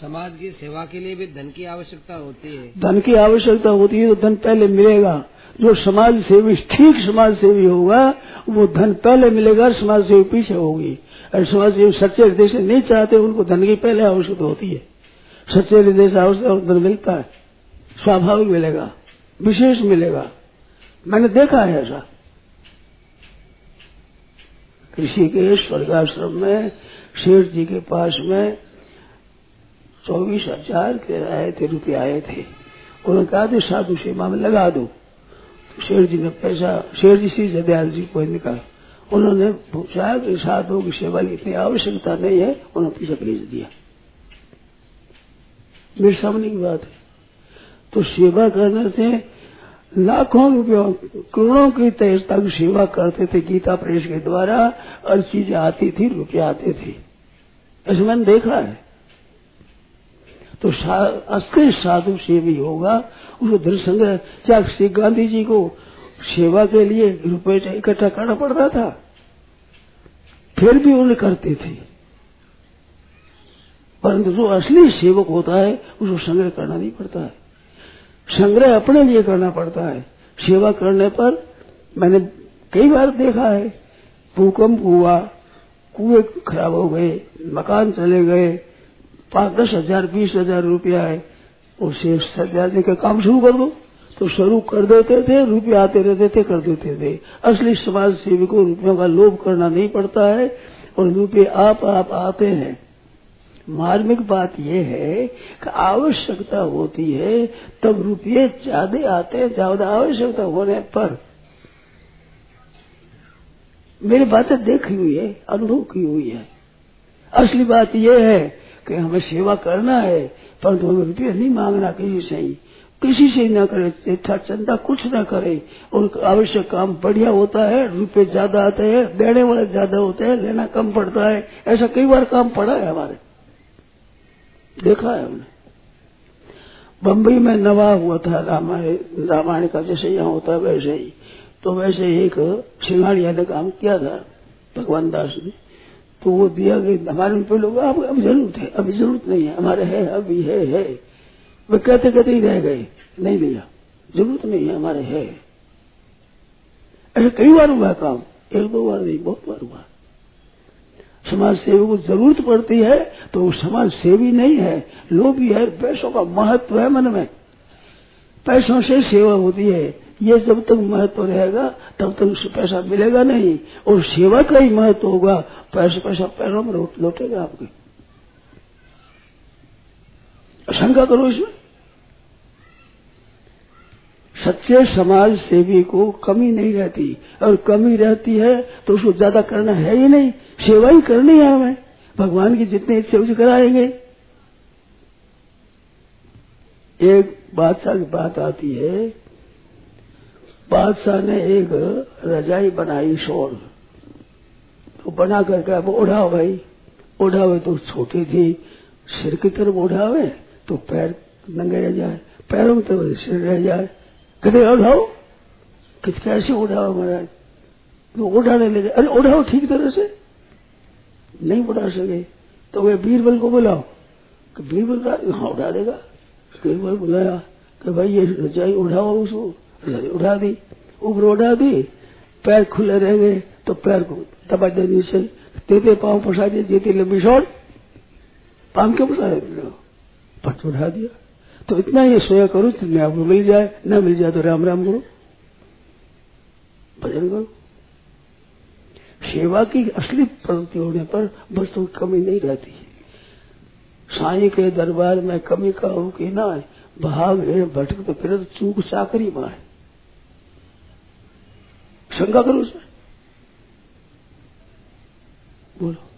समाज की सेवा के लिए भी धन की आवश्यकता होती है। धन की आवश्यकता होती है तो धन पहले मिलेगा। जो समाज सेवी, ठीक समाज सेवी होगा, वो धन पहले मिलेगा समाज सेवी पीछे होगी। और समाज सेवी सच्चे हृदय से नहीं चाहते, उनको धन की पहले आवश्यकता होती है। सच्चे हृदय से आवश्यकता धन मिलता है। स्वाभाविक मिलेगा, विशेष मिलेगा। मैंने देखा है ऐसा। कृषि के स्वर्गाश्रम में, शेठ जी के पास में चौबीस हज़ार के आए थे रुपये आए थे। उन्होंने कहा थे साधु सेवा में लगा दो। तो शेठ जी ने पैसा, शेर जी से जदयाल जी को निकाला। उन्होंने पूछा कि साधुओं की सेवा की इतनी आवश्यकता नहीं है? उन्होंने पीछे भेज दिया मेरे सामने की बात है। तो सेवा करने से लाखों रुपयों, करोड़ों की तक सेवा करते थे, गीता प्रेस के द्वारा, और चीज़ें आती थी, रुपये आते थे। ऐसे मैंने देखा है। तो असली साधु सेवी होगा, उसको धन संग्रह क्या श्री गांधी जी को सेवा के लिए रुपये इकट्ठा करना पड़ता था? फिर भी उन्हें करते थे। परंतु जो असली सेवक होता है, उसको संग्रह करना नहीं पड़ता है। संग्रह अपने लिए करना पड़ता है। सेवा करने पर मैंने कई बार देखा है, भूकंप हुआ, कुएँ खराब हो गए, मकान चले गए पाँच दस हज़ार, बीस हज़ार रुपया है। उसे सजाने का काम शुरू कर दो। तो शुरू कर देते थे, रुपये आते रहते थे, कर देते थे। असली समाज सेवी को रुपयों का लोभ करना नहीं पड़ता है और रुपये आप आप आते हैं। मार्मिक बात यह है कि आवश्यकता होती है, तब रुपये ज़्यादा आते हैं, ज़्यादा आवश्यकता होने पर। मेरी बातें देखी हुई है, अनुभव की हुई है। असली बात यह है कि हमें सेवा करना है, परंतु हमें रुपये नहीं मांगना किसी से ही। किसी से न करे, इच्छा चंदा कुछ न करे। और आवश्यक काम बढ़िया होता है, रुपये ज़्यादा आते हैं, देने वाले ज़्यादा होते हैं, लेना कम पड़ता है। ऐसा कई बार काम पड़ा है हमारे। देखा है हमने। बम्बई में नवा हुआ था रामायण रामायण का जैसे यहाँ होता है वैसे ही। तो वैसे एक सिंगाड़िया ने काम किया था, भगवान दास ने। तो वो दिया गया, हमारे पे लोग, अब अब ज़रूरत है, अभी ज़रूरत नहीं है, हमारे है, अभी है है। वे कहते कहते ही रह गए, नहीं लिया ज़रूरत नहीं है, हमारे है। ऐसे कई बार हुआ काम, एक दो बार नहीं, बहुत बार हुआ। समाज सेवी को ज़रूरत पड़ती है तो वो समाज सेवी नहीं है, लोभी है पैसों का महत्व है मन में। पैसों से सेवा होती है, ये जब तक महत्व रहेगा, तब तक पैसा मिलेगा नहीं, और सेवा का ही महत्व होगा पैसा पैसा पैरों में लौटेगा आपके। शंका करो इसमें। सच्चे समाज सेवी को कमी नहीं रहती। और कमी रहती है तो उसको ज़्यादा करना है ही नहीं। सेवा ही करनी है हमें। भगवान की जितनी इच्छा, उसे कराएँगे। एक बादशाह की बात आती है, बादशाह ने एक रजाई बनाई शोर। बना करके ओढ़ाओ भाई, ओढ़ावे तो छोटी थी, सिर की तरफ़ ओढ़ावे तो पैर नंगे रह जाए, पैरों में तो सिर रह जाए। कदे ओढ़ाओ? किस कैसे ओढ़ाओ महाराज? तो ओढ़ाने लगे, अरे, ओढ़ाओ ठीक तरह से। नहीं उड़ा सके। तो वे बीरबल को बुलाओ। कि बीरबल हाँ उड़ा देगा। बीरबल बुलाया, कि भाई, ये रजाई उड़ाओ उसको। रजाई उड़ा दी। ऊपर उड़ा दी। पैर खुले रह गए। तो पैर को तेते पाँव फंसा दिया जेती लंबी शॉट पाम क्यों फंसा पट उठा दिया। तो इतना ये सोया करो तुम्हें आपको मिल जाए। न मिल जाए तो राम राम करो। भजन करो। सेवा की असली प्रवृत्ति होने पर वस्तु की कमी नहीं रहती। साई के दरबार में कमी का हो कि ना भाग है, भटक तो फिर चूक चाकरी मारे शंका करो उसमें Bueno.